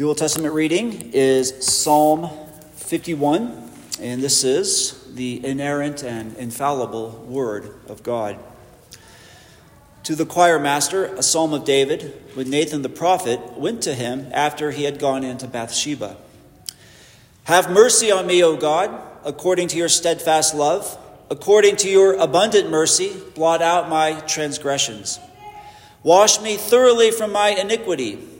The Old Testament reading is Psalm 51, and this is the inerrant and infallible Word of God. To the choir master, a psalm of David, when Nathan the prophet went to him after he had gone into Bathsheba. Have mercy on me, O God, according to your steadfast love. According to your abundant mercy, blot out my transgressions. Wash me thoroughly from my iniquity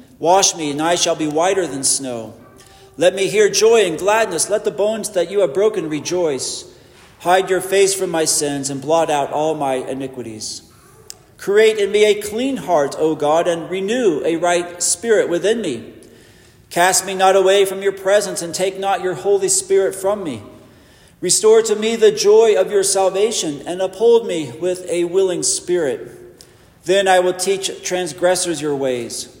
Wash me, and I shall be whiter than snow. Let me hear joy and gladness. Let the bones that you have broken rejoice. Hide your face from my sins and blot out all my iniquities. Create in me a clean heart, O God, and renew a right spirit within me. Cast me not away from your presence, and take not your Holy Spirit from me. Restore to me the joy of your salvation, and uphold me with a willing spirit. Then I will teach transgressors your ways,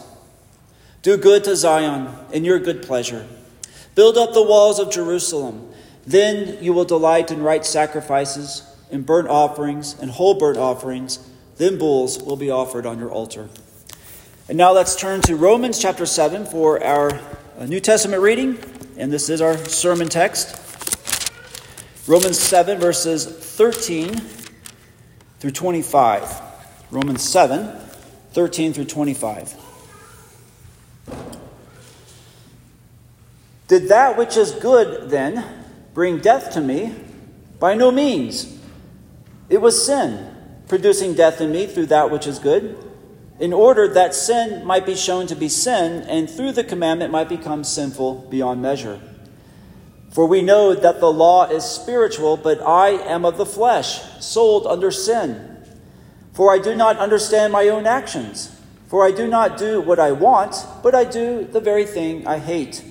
Do good to Zion in your good pleasure. Build up the walls of Jerusalem. Then you will delight in right sacrifices, in burnt offerings, and whole burnt offerings. Then bulls will be offered on your altar. And now let's turn to Romans chapter 7 for our uh, New Testament reading. And this is our sermon text Romans 7, verses 13 through 25. Romans 7, 13 through 25. Did that which is good, then, bring death to me? By no means. It was sin, producing death in me through that which is good, in order that sin might be shown to be sin, and through the commandment might become sinful beyond measure. For we know that the law is spiritual, but I am of the flesh, sold under sin. For I do not understand my own actions. For I do not do what I want, but I do the very thing I hate.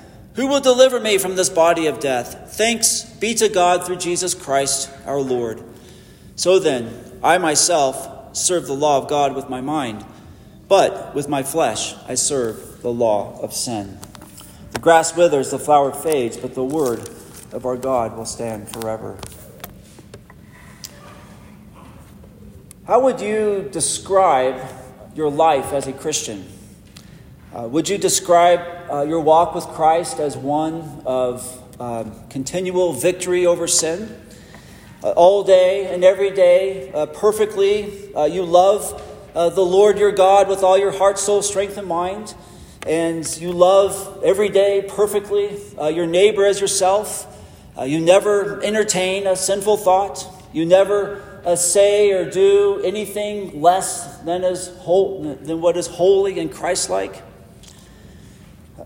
who will deliver me from this body of death? Thanks be to God through Jesus Christ our Lord. So then, I myself serve the law of God with my mind, but with my flesh I serve the law of sin. The grass withers, the flower fades, but the word of our God will stand forever. How would you describe your life as a Christian? Uh, would you describe uh, your walk with Christ as one of uh, continual victory over sin? Uh, all day and every day, uh, perfectly, uh, you love the Lord your God with all your heart, soul, strength, and mind, and you love every day perfectly your neighbor as yourself. you never entertain a sinful thought. You never uh, say or do anything less than, is whole, than what is holy and Christ like?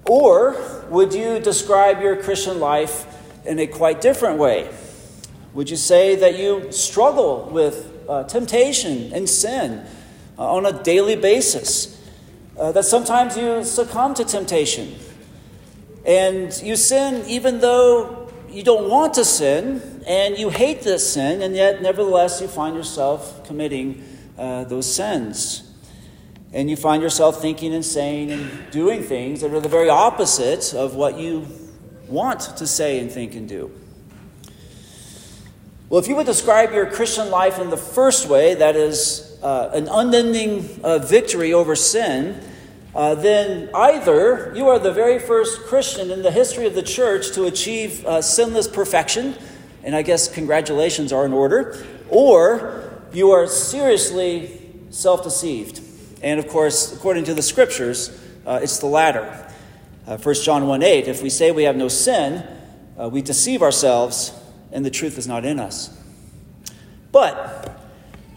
Or would you describe your Christian life in a quite different way? Would you say that you struggle with uh, temptation and sin uh, on a daily basis? Uh, that sometimes you succumb to temptation and you sin even though you don't want to sin and you hate this sin, and yet nevertheless you find yourself committing uh, those sins. And you find yourself thinking and saying and doing things that are the very opposite of what you want to say and think and do. Well, if you would describe your Christian life in the first way, that is uh, an unending uh, victory over sin, uh, then either you are the very first Christian in the history of the church to achieve uh, sinless perfection, and I guess congratulations are in order, or you are seriously self deceived. And of course, according to the scriptures, uh, it's the latter. Uh, 1 John 1 8, if we say we have no sin, uh, we deceive ourselves, and the truth is not in us. But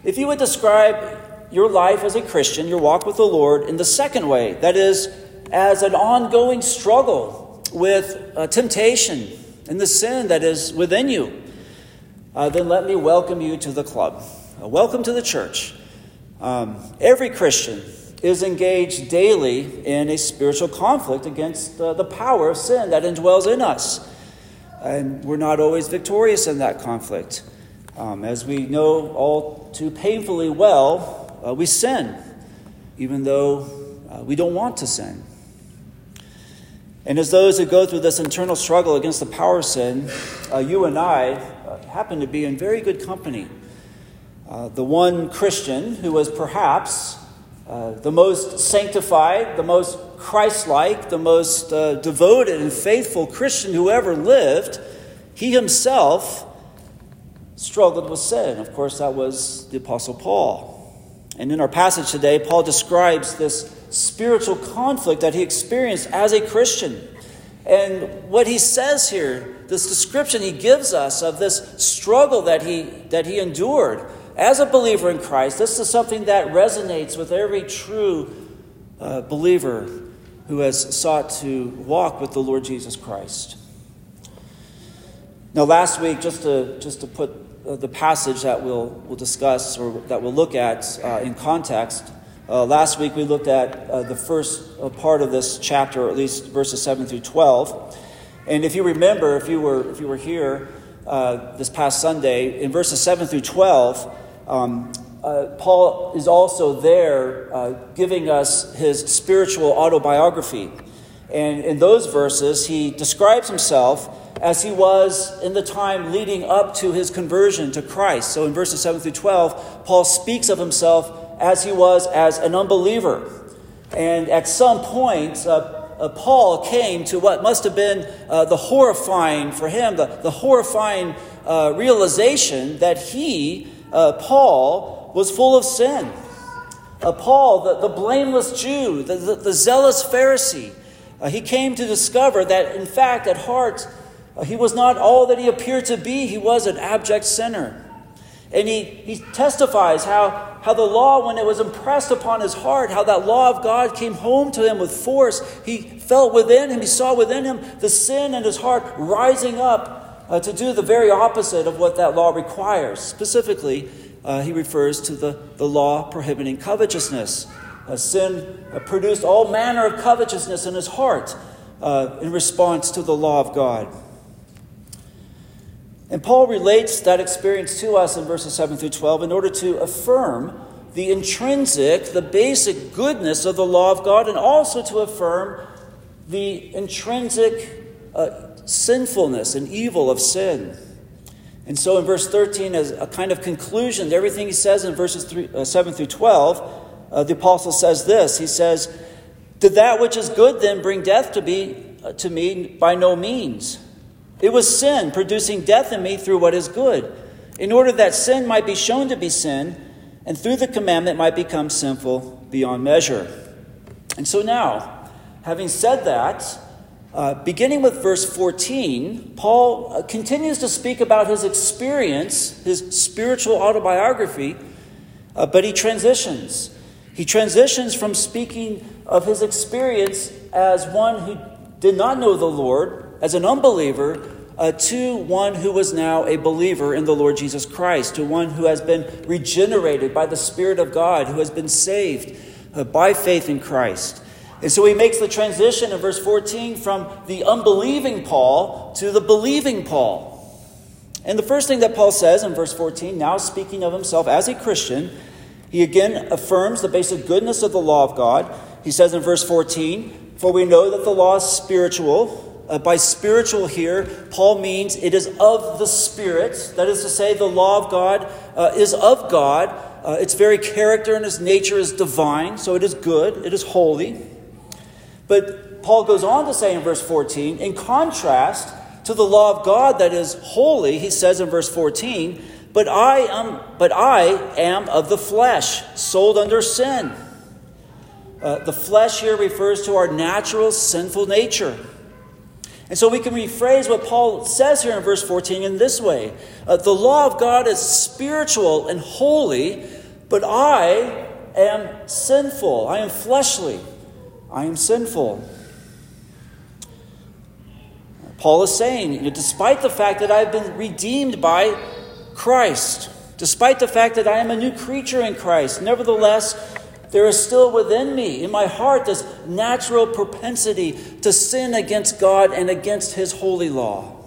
if you would describe your life as a Christian, your walk with the Lord, in the second way, that is, as an ongoing struggle with uh, temptation and the sin that is within you, uh, then let me welcome you to the club. Uh, welcome to the church. Um, every Christian is engaged daily in a spiritual conflict against uh, the power of sin that indwells in us. And we're not always victorious in that conflict. Um, as we know all too painfully well, uh, we sin, even though uh, we don't want to sin. And as those who go through this internal struggle against the power of sin, uh, you and I uh, happen to be in very good company. Uh, the one Christian who was perhaps uh, the most sanctified, the most Christ like, the most uh, devoted and faithful Christian who ever lived, he himself struggled with sin. Of course, that was the Apostle Paul. And in our passage today, Paul describes this spiritual conflict that he experienced as a Christian. And what he says here, this description he gives us of this struggle that he, that he endured as a believer in Christ, this is something that resonates with every true uh, believer who has sought to walk with the Lord Jesus Christ. Now, last week, just to, just to put uh, the passage that we'll, we'll discuss or that we'll look at uh, in context, uh, last week we looked at uh, the first part of this chapter, or at least verses 7 through 12. And if you remember, if you were, if you were here this past Sunday, in verses 7 through 12, um, uh, Paul is also there uh, giving us his spiritual autobiography. And in those verses, he describes himself as he was in the time leading up to his conversion to Christ. So in verses 7 through 12, Paul speaks of himself as he was as an unbeliever. And at some point, uh, uh, Paul came to what must have been uh, the horrifying for him, the, the horrifying uh, realization that he, uh, Paul, was full of sin. Uh, Paul, the, the blameless Jew, the, the, the zealous Pharisee, he came to discover that, in fact, at heart, he was not all that he appeared to be. He was an abject sinner. And he, he testifies how, how the law, when it was impressed upon his heart, how that law of God came home to him with force. He felt within him, he saw within him the sin in his heart rising up uh, to do the very opposite of what that law requires. Specifically, uh, he refers to the, the law prohibiting covetousness. Uh, sin produced all manner of covetousness in his heart uh, in response to the law of God. And Paul relates that experience to us in verses 7 through 12 in order to affirm the intrinsic, the basic goodness of the law of God, and also to affirm the intrinsic uh, sinfulness and evil of sin. And so in verse 13, as a kind of conclusion to everything he says in verses three, uh, 7 through 12, uh, the apostle says this He says, Did that which is good then bring death to, be, uh, to me? By no means. It was sin producing death in me through what is good, in order that sin might be shown to be sin, and through the commandment might become sinful beyond measure. And so now, having said that, uh, beginning with verse 14, Paul uh, continues to speak about his experience, his spiritual autobiography, uh, but he transitions. He transitions from speaking of his experience as one who did not know the Lord as an unbeliever uh, to one who was now a believer in the Lord Jesus Christ, to one who has been regenerated by the Spirit of God, who has been saved uh, by faith in Christ. And so he makes the transition in verse 14 from the unbelieving Paul to the believing Paul. And the first thing that Paul says in verse 14, now speaking of himself as a Christian, he again affirms the basic goodness of the law of God. He says in verse 14, For we know that the law is spiritual. Uh, by spiritual here, Paul means it is of the Spirit. That is to say, the law of God uh, is of God. Uh, its very character and its nature is divine, so it is good, it is holy. But Paul goes on to say in verse 14, in contrast to the law of God that is holy, he says in verse 14, but I am, but I am of the flesh, sold under sin. Uh, the flesh here refers to our natural sinful nature. And so we can rephrase what Paul says here in verse 14 in this way uh, The law of God is spiritual and holy, but I am sinful. I am fleshly. I am sinful. Paul is saying, despite the fact that I've been redeemed by Christ, despite the fact that I am a new creature in Christ, nevertheless, there is still within me, in my heart, this natural propensity to sin against God and against His holy law.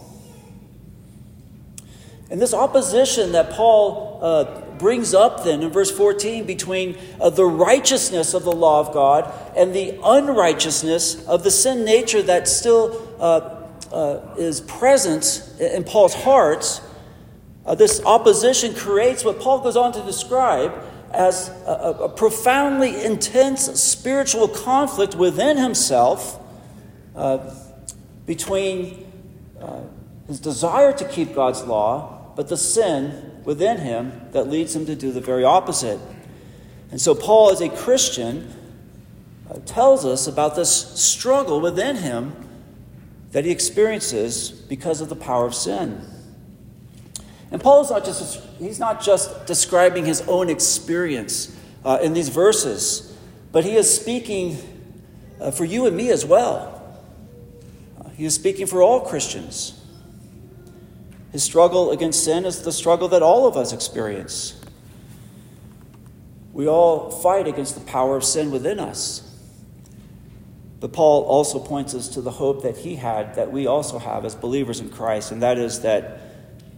And this opposition that Paul uh, brings up then in verse 14 between uh, the righteousness of the law of God and the unrighteousness of the sin nature that still uh, uh, is present in Paul's heart, uh, this opposition creates what Paul goes on to describe as a, a profoundly intense spiritual conflict within himself uh, between his desire to keep God's law, but the sin within him that leads him to do the very opposite. And so, Paul, as a Christian, uh, tells us about this struggle within him that he experiences because of the power of sin. And Paul is not just, he's not just describing his own experience uh, in these verses, but he is speaking uh, for you and me as well. Uh, he is speaking for all Christians. His struggle against sin is the struggle that all of us experience. We all fight against the power of sin within us. But Paul also points us to the hope that he had, that we also have as believers in Christ, and that is that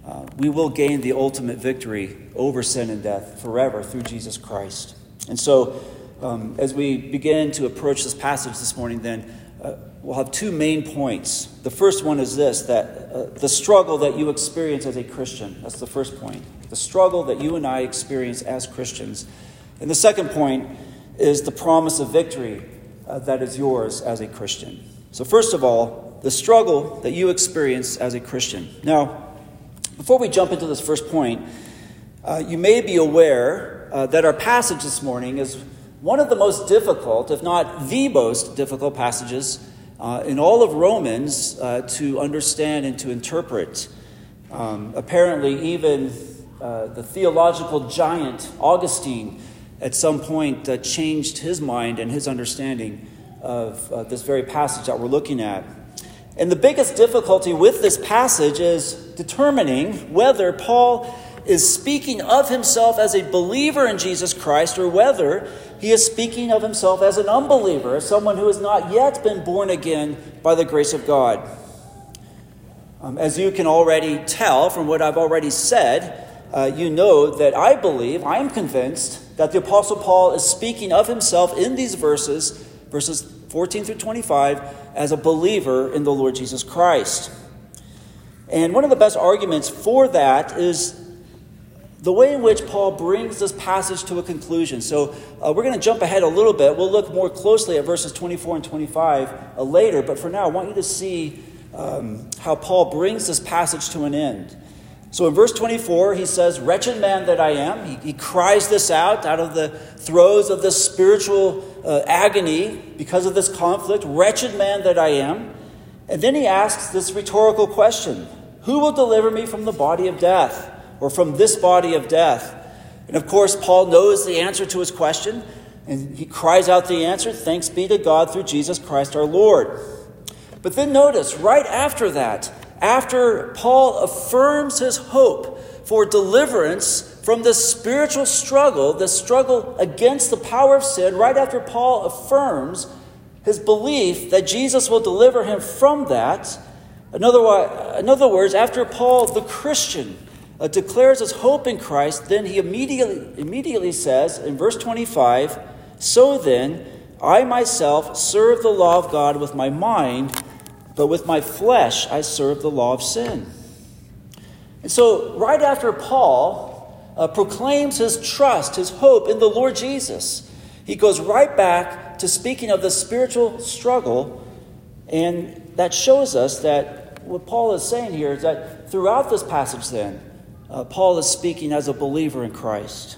uh, we will gain the ultimate victory over sin and death forever through Jesus Christ. And so, um, as we begin to approach this passage this morning, then uh, we'll have two main points. The first one is this that uh, the struggle that you experience as a Christian. That's the first point. The struggle that you and I experience as Christians. And the second point is the promise of victory uh, that is yours as a Christian. So, first of all, the struggle that you experience as a Christian. Now, before we jump into this first point, uh, you may be aware uh, that our passage this morning is one of the most difficult, if not the most difficult passages uh, in all of Romans uh, to understand and to interpret. Um, apparently, even uh, the theological giant Augustine at some point uh, changed his mind and his understanding of uh, this very passage that we're looking at. And the biggest difficulty with this passage is determining whether Paul is speaking of himself as a believer in Jesus Christ or whether he is speaking of himself as an unbeliever, as someone who has not yet been born again by the grace of God. Um, as you can already tell from what I've already said, uh, you know that I believe, I am convinced, that the Apostle Paul is speaking of himself in these verses, verses 14 through 25, as a believer in the Lord Jesus Christ. And one of the best arguments for that is the way in which Paul brings this passage to a conclusion. So uh, we're going to jump ahead a little bit. We'll look more closely at verses 24 and 25 uh, later, but for now, I want you to see um, how Paul brings this passage to an end. So in verse 24, he says, Wretched man that I am. He, he cries this out out of the throes of this spiritual uh, agony because of this conflict. Wretched man that I am. And then he asks this rhetorical question Who will deliver me from the body of death? Or from this body of death? And of course, Paul knows the answer to his question, and he cries out the answer Thanks be to God through Jesus Christ our Lord. But then notice, right after that, after Paul affirms his hope for deliverance from the spiritual struggle, the struggle against the power of sin, right after Paul affirms his belief that Jesus will deliver him from that, in other, in other words, after Paul, the Christian, uh, declares his hope in Christ, then he immediately, immediately says in verse 25, So then, I myself serve the law of God with my mind, but with my flesh I serve the law of sin. And so, right after Paul uh, proclaims his trust, his hope in the Lord Jesus, he goes right back to speaking of the spiritual struggle, and that shows us that what Paul is saying here is that throughout this passage, then, uh, Paul is speaking as a believer in Christ.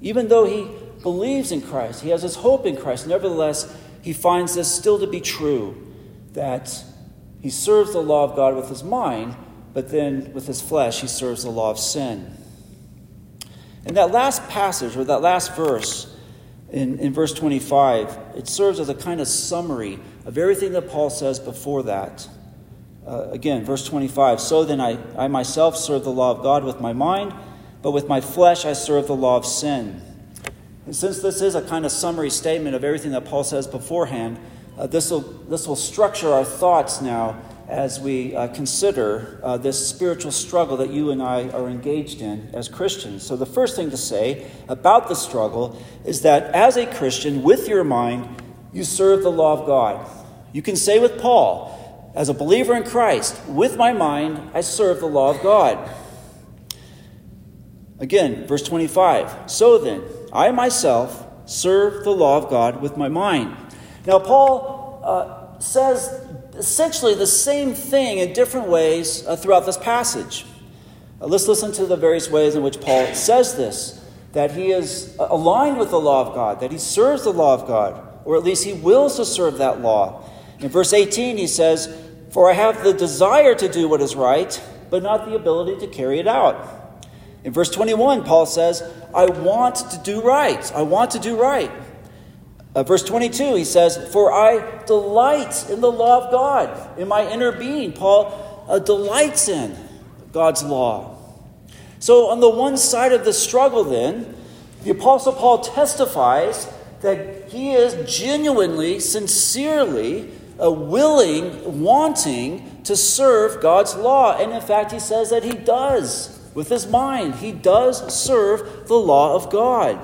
Even though he believes in Christ, he has his hope in Christ, nevertheless, he finds this still to be true that he serves the law of God with his mind, but then with his flesh, he serves the law of sin. In that last passage, or that last verse, in, in verse 25, it serves as a kind of summary of everything that Paul says before that. Uh, again, verse 25 So then I, I myself serve the law of God with my mind, but with my flesh I serve the law of sin. And since this is a kind of summary statement of everything that Paul says beforehand, uh, this, will, structure our thoughts now as we uh, consider uh, this spiritual struggle that you and I are engaged in as Christians. So, the first thing to say about the struggle is that as a Christian, with your mind, you serve the law of God. You can say with Paul, as a believer in Christ, with my mind, I serve the law of God. Again, verse 25. So then, I myself serve the law of God with my mind. Now, Paul uh, says essentially the same thing in different ways uh, throughout this passage. Uh, let's listen to the various ways in which Paul says this that he is uh, aligned with the law of God, that he serves the law of God, or at least he wills to serve that law. In verse 18, he says, For I have the desire to do what is right, but not the ability to carry it out. In verse 21, Paul says, I want to do right. I want to do right. Uh, verse 22, he says, For I delight in the law of God, in my inner being. Paul uh, delights in God's law. So, on the one side of the struggle, then, the Apostle Paul testifies that he is genuinely, sincerely a willing, wanting to serve God's law. And in fact, he says that he does with his mind. He does serve the law of God.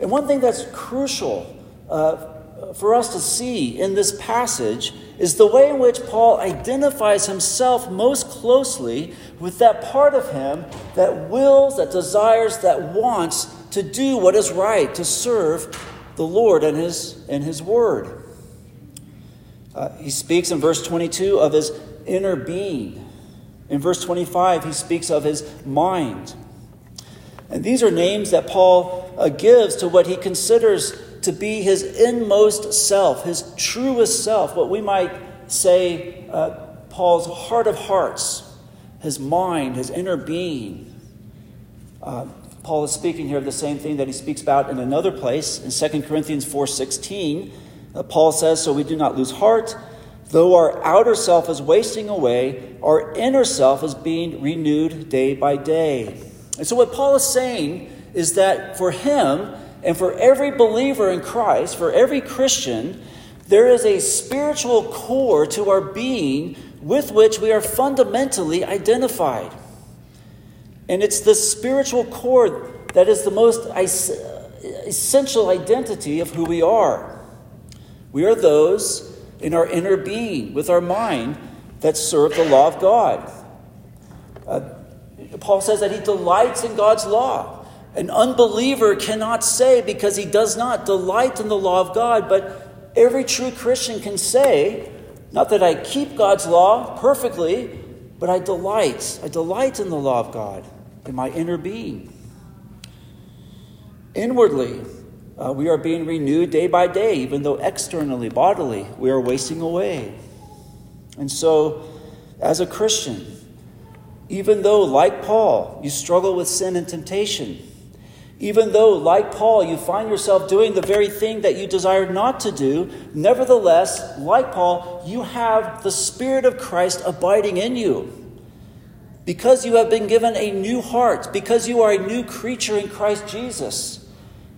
And one thing that's crucial uh, for us to see in this passage is the way in which Paul identifies himself most closely with that part of him that wills, that desires, that wants to do what is right, to serve the Lord and his, and his word. Uh, he speaks in verse 22 of his inner being. In verse 25, he speaks of his mind. And these are names that Paul uh, gives to what he considers to be his inmost self, his truest self, what we might say uh, Paul's heart of hearts, his mind, his inner being. Uh, Paul is speaking here of the same thing that he speaks about in another place in 2 Corinthians 4:16 uh, Uh, Paul says, So we do not lose heart. Though our outer self is wasting away, our inner self is being renewed day by day. And so, what Paul is saying is that for him and for every believer in Christ, for every Christian, there is a spiritual core to our being with which we are fundamentally identified. And it's the spiritual core that is the most uh, essential identity of who we are. We are those in our inner being, with our mind, that serve the law of God. Uh, Paul says that he delights in God's law. An unbeliever cannot say because he does not delight in the law of God, but every true Christian can say, not that I keep God's law perfectly, but I delight. I delight in the law of God in my inner being. Inwardly, uh, we are being renewed day by day, even though externally, bodily, we are wasting away. And so, as a Christian, even though, like Paul, you struggle with sin and temptation, Even though, like Paul, you find yourself doing the very thing that you desired not to do, nevertheless, like Paul, you have the Spirit of Christ abiding in you. Because you have been given a new heart, because you are a new creature in Christ Jesus.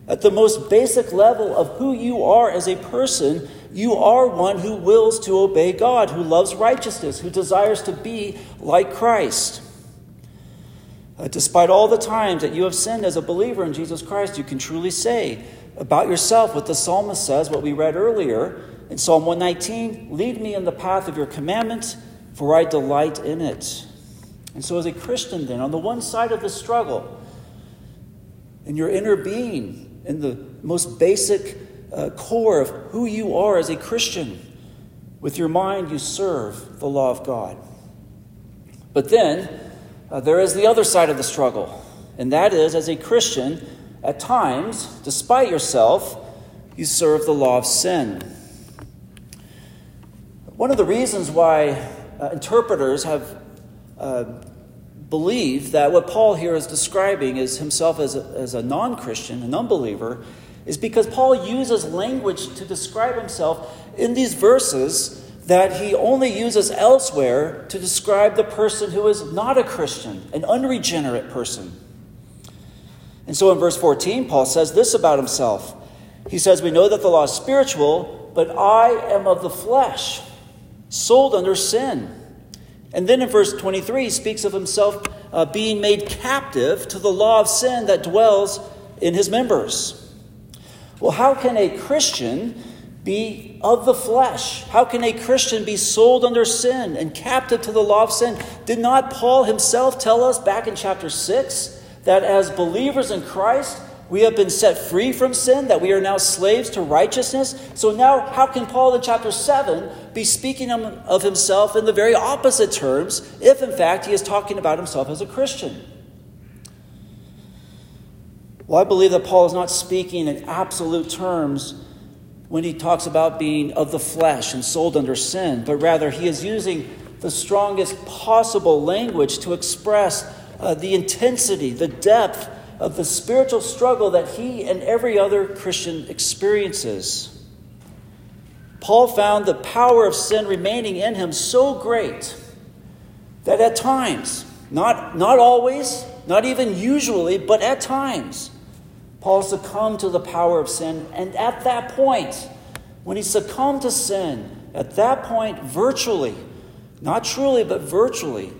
At the most basic level of who you are as a person, you are one who wills to obey God, who loves righteousness, who desires to be like Christ. Uh, despite all the times that you have sinned as a believer in Jesus Christ, you can truly say about yourself what the psalmist says, what we read earlier in Psalm 119 Lead me in the path of your commandments, for I delight in it. And so, as a Christian, then, on the one side of the struggle, in your inner being, in the most basic uh, core of who you are as a Christian, with your mind, you serve the law of God. But then, uh, there is the other side of the struggle, and that is as a Christian, at times, despite yourself, you serve the law of sin. One of the reasons why uh, interpreters have uh, believed that what Paul here is describing is himself as a, as a non Christian, an unbeliever, is because Paul uses language to describe himself in these verses that he only uses elsewhere to describe the person who is not a Christian, an unregenerate person. And so in verse 14, Paul says this about himself. He says, We know that the law is spiritual, but I am of the flesh, sold under sin. And then in verse 23, he speaks of himself uh, being made captive to the law of sin that dwells in his members. Well, how can a Christian be of the flesh? How can a Christian be sold under sin and captive to the law of sin? Did not Paul himself tell us back in chapter 6 that as believers in Christ, we have been set free from sin, that we are now slaves to righteousness? So now, how can Paul in chapter 7 be speaking of himself in the very opposite terms if, in fact, he is talking about himself as a Christian? Well, I believe that Paul is not speaking in absolute terms when he talks about being of the flesh and sold under sin, but rather he is using the strongest possible language to express uh, the intensity, the depth of the spiritual struggle that he and every other Christian experiences. Paul found the power of sin remaining in him so great that at times, not, not always, not even usually, but at times, Paul succumbed to the power of sin. And at that point, when he succumbed to sin, at that point, virtually, not truly, but virtually,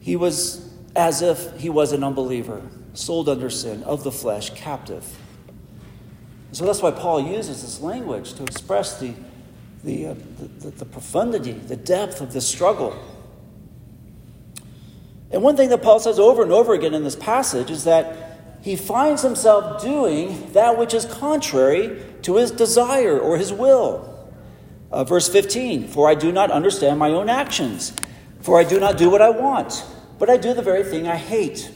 he was as if he was an unbeliever, sold under sin, of the flesh, captive. So that's why Paul uses this language to express the, the, uh, the, the profundity, the depth of the struggle. And one thing that Paul says over and over again in this passage is that he finds himself doing that which is contrary to his desire or his will. Uh, verse 15 For I do not understand my own actions, for I do not do what I want, but I do the very thing I hate.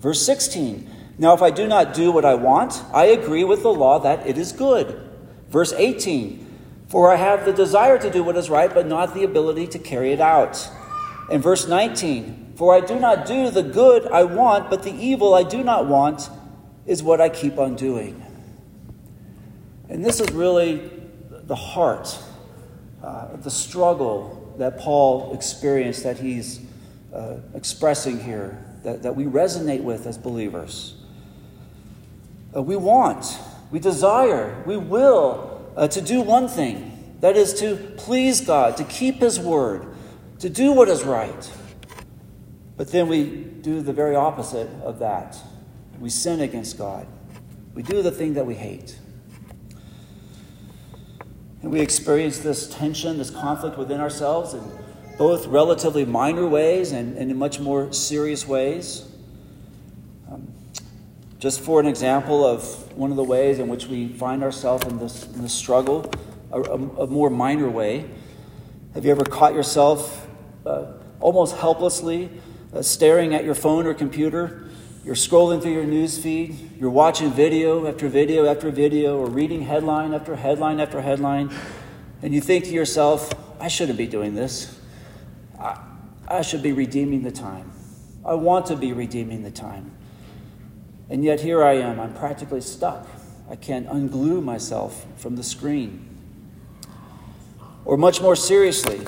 Verse 16 Now, if I do not do what I want, I agree with the law that it is good. Verse 18 For I have the desire to do what is right, but not the ability to carry it out. And verse 19 for I do not do the good I want, but the evil I do not want is what I keep on doing. And this is really the heart, uh, the struggle that Paul experienced, that he's uh, expressing here, that, that we resonate with as believers. Uh, we want, we desire, we will uh, to do one thing that is to please God, to keep His word, to do what is right. But then we do the very opposite of that. We sin against God. We do the thing that we hate. And we experience this tension, this conflict within ourselves in both relatively minor ways and, and in much more serious ways. Um, just for an example of one of the ways in which we find ourselves in this, in this struggle, a, a, a, more minor way. Have you ever caught yourself uh, almost helplessly uh, staring at your phone or computer, you're scrolling through your news feed, you're watching video after video after video, or reading headline after headline after headline, and you think to yourself, I shouldn't be doing this. I, should be redeeming the time. I want to be redeeming the time. And yet here I am. I'm practically stuck. I can't unglue myself from the screen. Or much more seriously,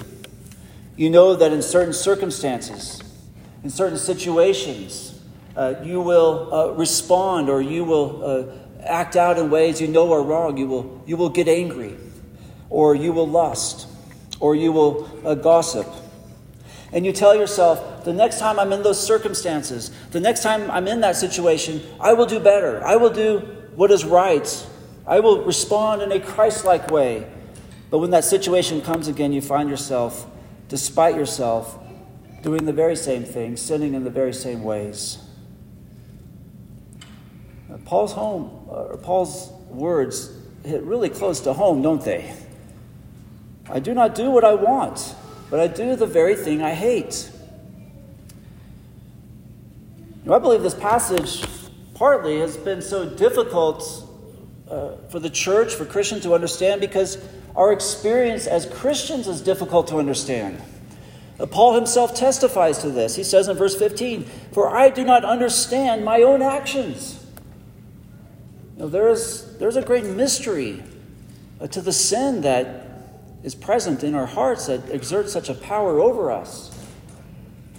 you know that in certain circumstances, in certain situations, uh, you will uh, respond or you will uh, act out in ways you know are wrong. You will, you will get angry, or you will lust, or you will uh, gossip. And you tell yourself, the next time I'm in those circumstances, the next time I'm in that situation, I will do better. I will do what is right. I will respond in a Christ like way. But when that situation comes again, you find yourself, despite yourself, doing the very same thing, sinning in the very same ways. Paul's home, or Paul's words hit really close to home, don't they? I do not do what I want, but I do the very thing I hate. Now, I believe this passage partly has been so difficult uh, for the church, for Christians to understand, because our experience as Christians is difficult to understand. Uh, Paul himself testifies to this. He says in verse 15, For I do not understand my own actions. Know, there is, there's a great mystery uh, to the sin that is present in our hearts that exerts such a power over us.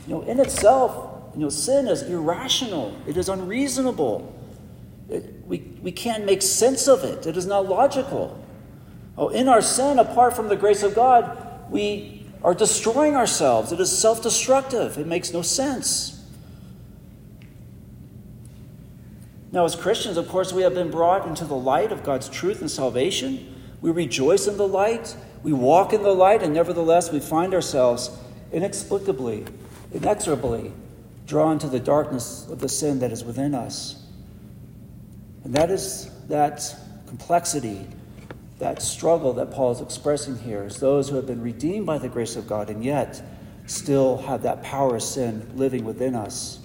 You know, in itself, you know, sin is irrational, it is unreasonable. It, we, we can't make sense of it, it is not logical. Oh, in our sin, apart from the grace of God, we are destroying ourselves. It is self destructive, it makes no sense. Now, as Christians, of course, we have been brought into the light of God's truth and salvation. We rejoice in the light. We walk in the light, and nevertheless, we find ourselves inexplicably, inexorably drawn to the darkness of the sin that is within us. And that is that complexity, that struggle that Paul is expressing here, is those who have been redeemed by the grace of God and yet still have that power of sin living within us.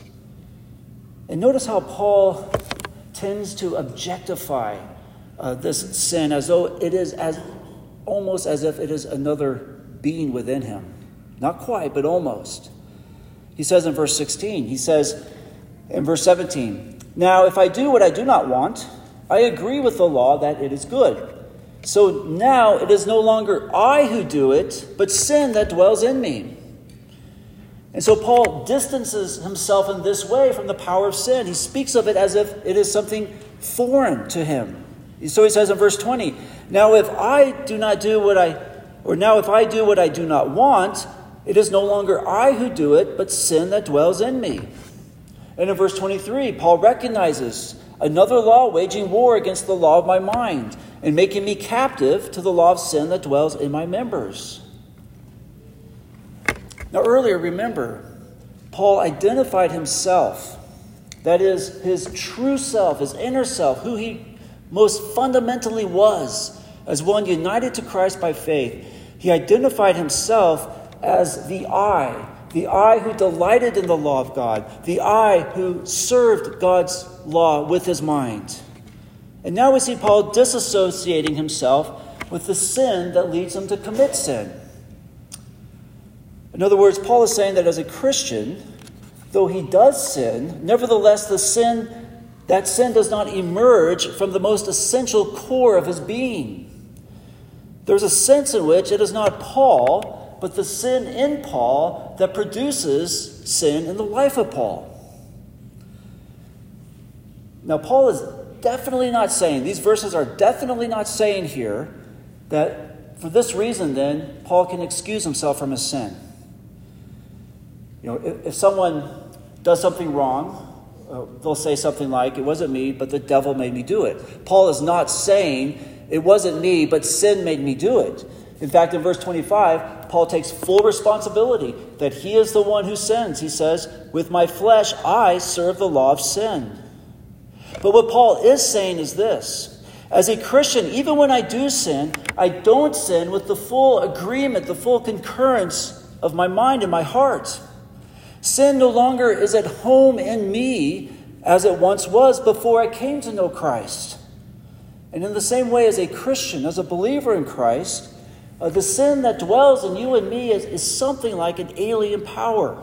And notice how Paul tends to objectify uh, this sin as though it is as almost as if it is another being within him. Not quite, but almost. He says in verse 16, he says in verse 17, Now if I do what I do not want, I agree with the law that it is good. So now it is no longer I who do it, but sin that dwells in me. And so Paul distances himself in this way from the power of sin. He speaks of it as if it is something foreign to him. So he says in verse 20, Now if I do not do what I, or now if I do what I do not want, it is no longer I who do it, but sin that dwells in me. And in verse 23, Paul recognizes another law waging war against the law of my mind and making me captive to the law of sin that dwells in my members. Now, earlier, remember, Paul identified himself, that is, his true self, his inner self, who he most fundamentally was, as one united to Christ by faith. He identified himself as the I, the I who delighted in the law of God, the I who served God's law with his mind. And now we see Paul disassociating himself with the sin that leads him to commit sin. In other words, Paul is saying that as a Christian, though he does sin, nevertheless the sin that sin does not emerge from the most essential core of his being. There's a sense in which it is not Paul, but the sin in Paul that produces sin in the life of Paul. Now, Paul is definitely not saying, these verses are definitely not saying here that for this reason, then, Paul can excuse himself from his sin. You know, if, if someone does something wrong, uh, they'll say something like, It wasn't me, but the devil made me do it. Paul is not saying, It wasn't me, but sin made me do it. In fact, in verse 25, Paul takes full responsibility that he is the one who sins. He says, With my flesh, I serve the law of sin. But what Paul is saying is this as a Christian, even when I do sin, I don't sin with the full agreement, the full concurrence of my mind and my heart. Sin no longer is at home in me as it once was before I came to know Christ. And in the same way, as a Christian, as a believer in Christ, uh, the sin that dwells in you and me is, is something like an alien power,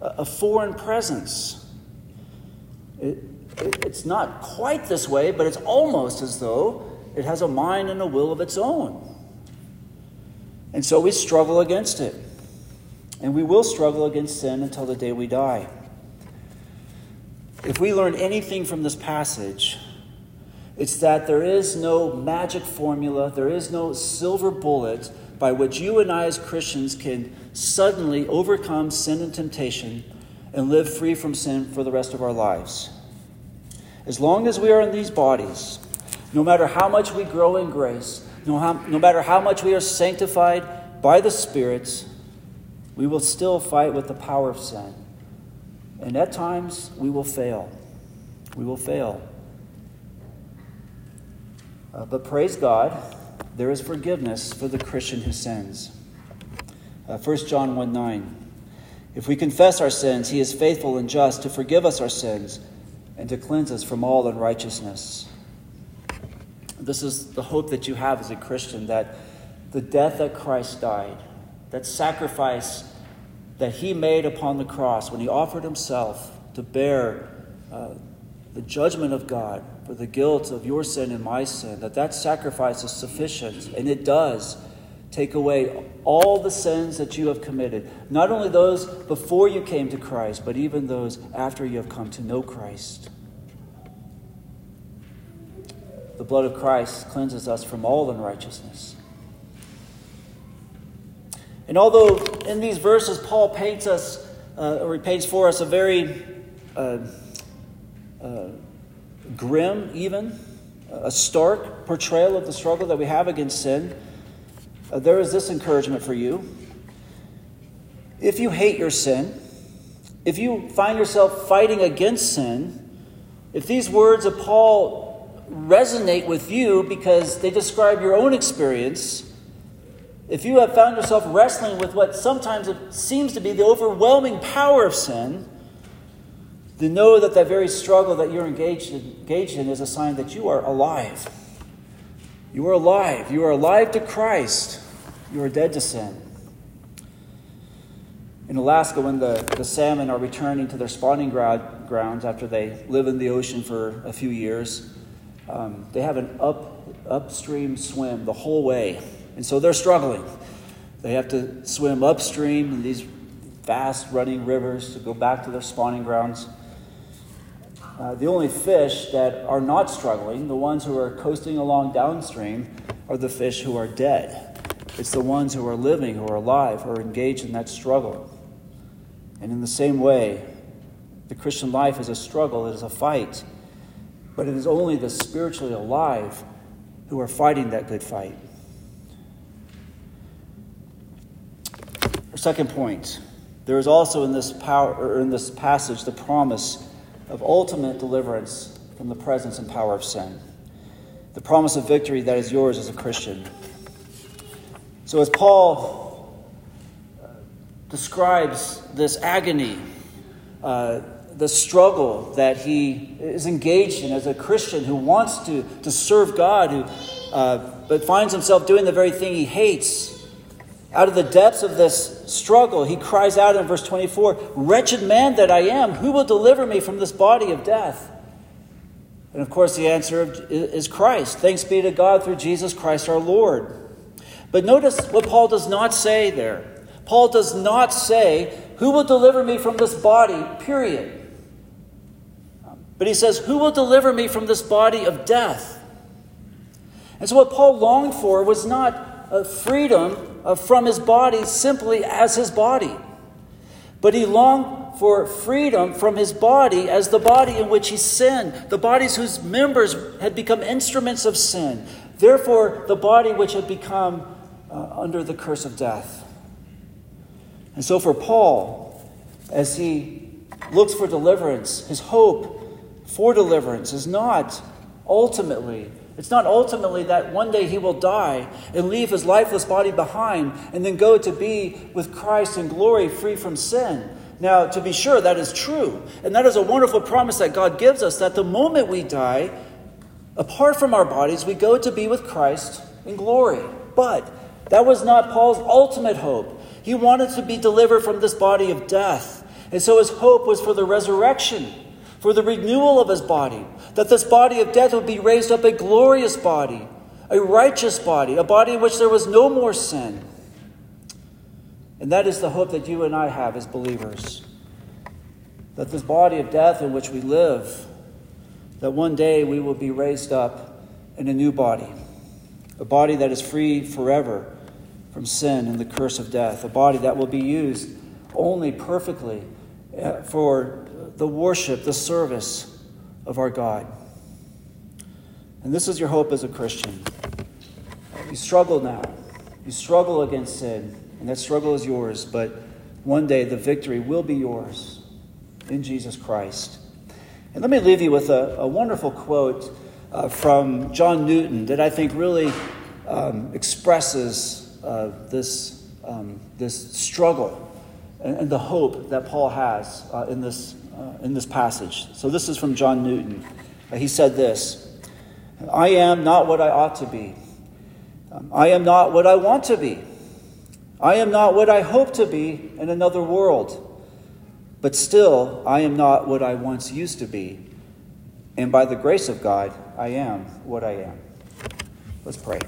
a, a foreign presence. It, it's not quite this way, but it's almost as though it has a mind and a will of its own. And so we struggle against it. And we will struggle against sin until the day we die. If we learn anything from this passage, it's that there is no magic formula, there is no silver bullet by which you and I, as Christians, can suddenly overcome sin and temptation and live free from sin for the rest of our lives. As long as we are in these bodies, no matter how much we grow in grace, no, how, no matter how much we are sanctified by the Spirit, we will still fight with the power of sin. And at times, we will fail. We will fail. Uh, but praise God, there is forgiveness for the Christian who sins. Uh, 1 John 1 9. If we confess our sins, he is faithful and just to forgive us our sins and to cleanse us from all unrighteousness. This is the hope that you have as a Christian that the death that Christ died, that sacrifice that he made upon the cross when he offered himself to bear uh, the judgment of God for the guilt of your sin and my sin, that that sacrifice is sufficient, and it does take away all the sins that you have committed, not only those before you came to Christ, but even those after you have come to know Christ. The blood of Christ cleanses us from all unrighteousness. And although in these verses Paul paints us, uh, or he paints for us a very uh, uh, grim, even, a stark portrayal of the struggle that we have against sin, uh, there is this encouragement for you. If you hate your sin, if you find yourself fighting against sin, if these words of Paul resonate with you because they describe your own experience, if you have found yourself wrestling with what sometimes seems to be the overwhelming power of sin, then know that that very struggle that you're engaged in, engaged in is a sign that you are alive. You are alive. You are alive to Christ. You are dead to sin. In Alaska, when the, the salmon are returning to their spawning ground, grounds after they live in the ocean for a few years, um, they have an up, upstream swim the whole way. And so they're struggling. They have to swim upstream in these fast running rivers to go back to their spawning grounds. Uh, the only fish that are not struggling, the ones who are coasting along downstream, are the fish who are dead. It's the ones who are living, who are alive, who are engaged in that struggle. And in the same way, the Christian life is a struggle, it is a fight. But it is only the spiritually alive who are fighting that good fight. Second point there is also in this, power, or in this passage the promise of ultimate deliverance from the presence and power of sin. The promise of victory that is yours as a Christian. So, as Paul uh, describes this agony, uh, the struggle that he is engaged in as a Christian who wants to, to serve God, who, uh, but finds himself doing the very thing he hates, out of the depths of this struggle, he cries out in verse 24 Wretched man that I am, who will deliver me from this body of death? And of course, the answer is Christ. Thanks be to God through Jesus Christ our Lord. But notice what Paul does not say there. Paul does not say, Who will deliver me from this body, period. But he says, Who will deliver me from this body of death? And so, what Paul longed for was not freedom from his body simply as his body. But he longed for freedom from his body as the body in which he sinned, the bodies whose members had become instruments of sin. Therefore, the body which had become uh, under the curse of death. And so, for Paul, as he looks for deliverance, his hope for deliverance is not ultimately it's not ultimately that one day he will die and leave his lifeless body behind and then go to be with Christ in glory, free from sin. Now, to be sure, that is true. And that is a wonderful promise that God gives us that the moment we die, apart from our bodies, we go to be with Christ in glory. But that was not Paul's ultimate hope. He wanted to be delivered from this body of death. And so his hope was for the resurrection for the renewal of his body, that this body of death would be raised up a glorious body, a righteous body, a body in which there was no more sin. And that is the hope that you and I have as believers. That this body of death in which we live, that one day we will be raised up in a new body, a body that is free forever from sin and the curse of death, a body that will be used only perfectly uh, for the worship, the service of our God. And this is your hope as a Christian. You struggle now. You struggle against sin, and that struggle is yours, but one day the victory will be yours in Jesus Christ. And let me leave you with a, a wonderful quote uh, from John Newton that I think really um, expresses uh, this, um, this struggle and, and, the hope that Paul has uh, in, this, uh, in this passage. So, this is from John Newton. Uh, he said this I am not what I ought to be, um, I am not what I want to be, I am not what I hope to be in another world. But still, I am not what I once used to be. And by the grace of God, I am what I am. Let's pray.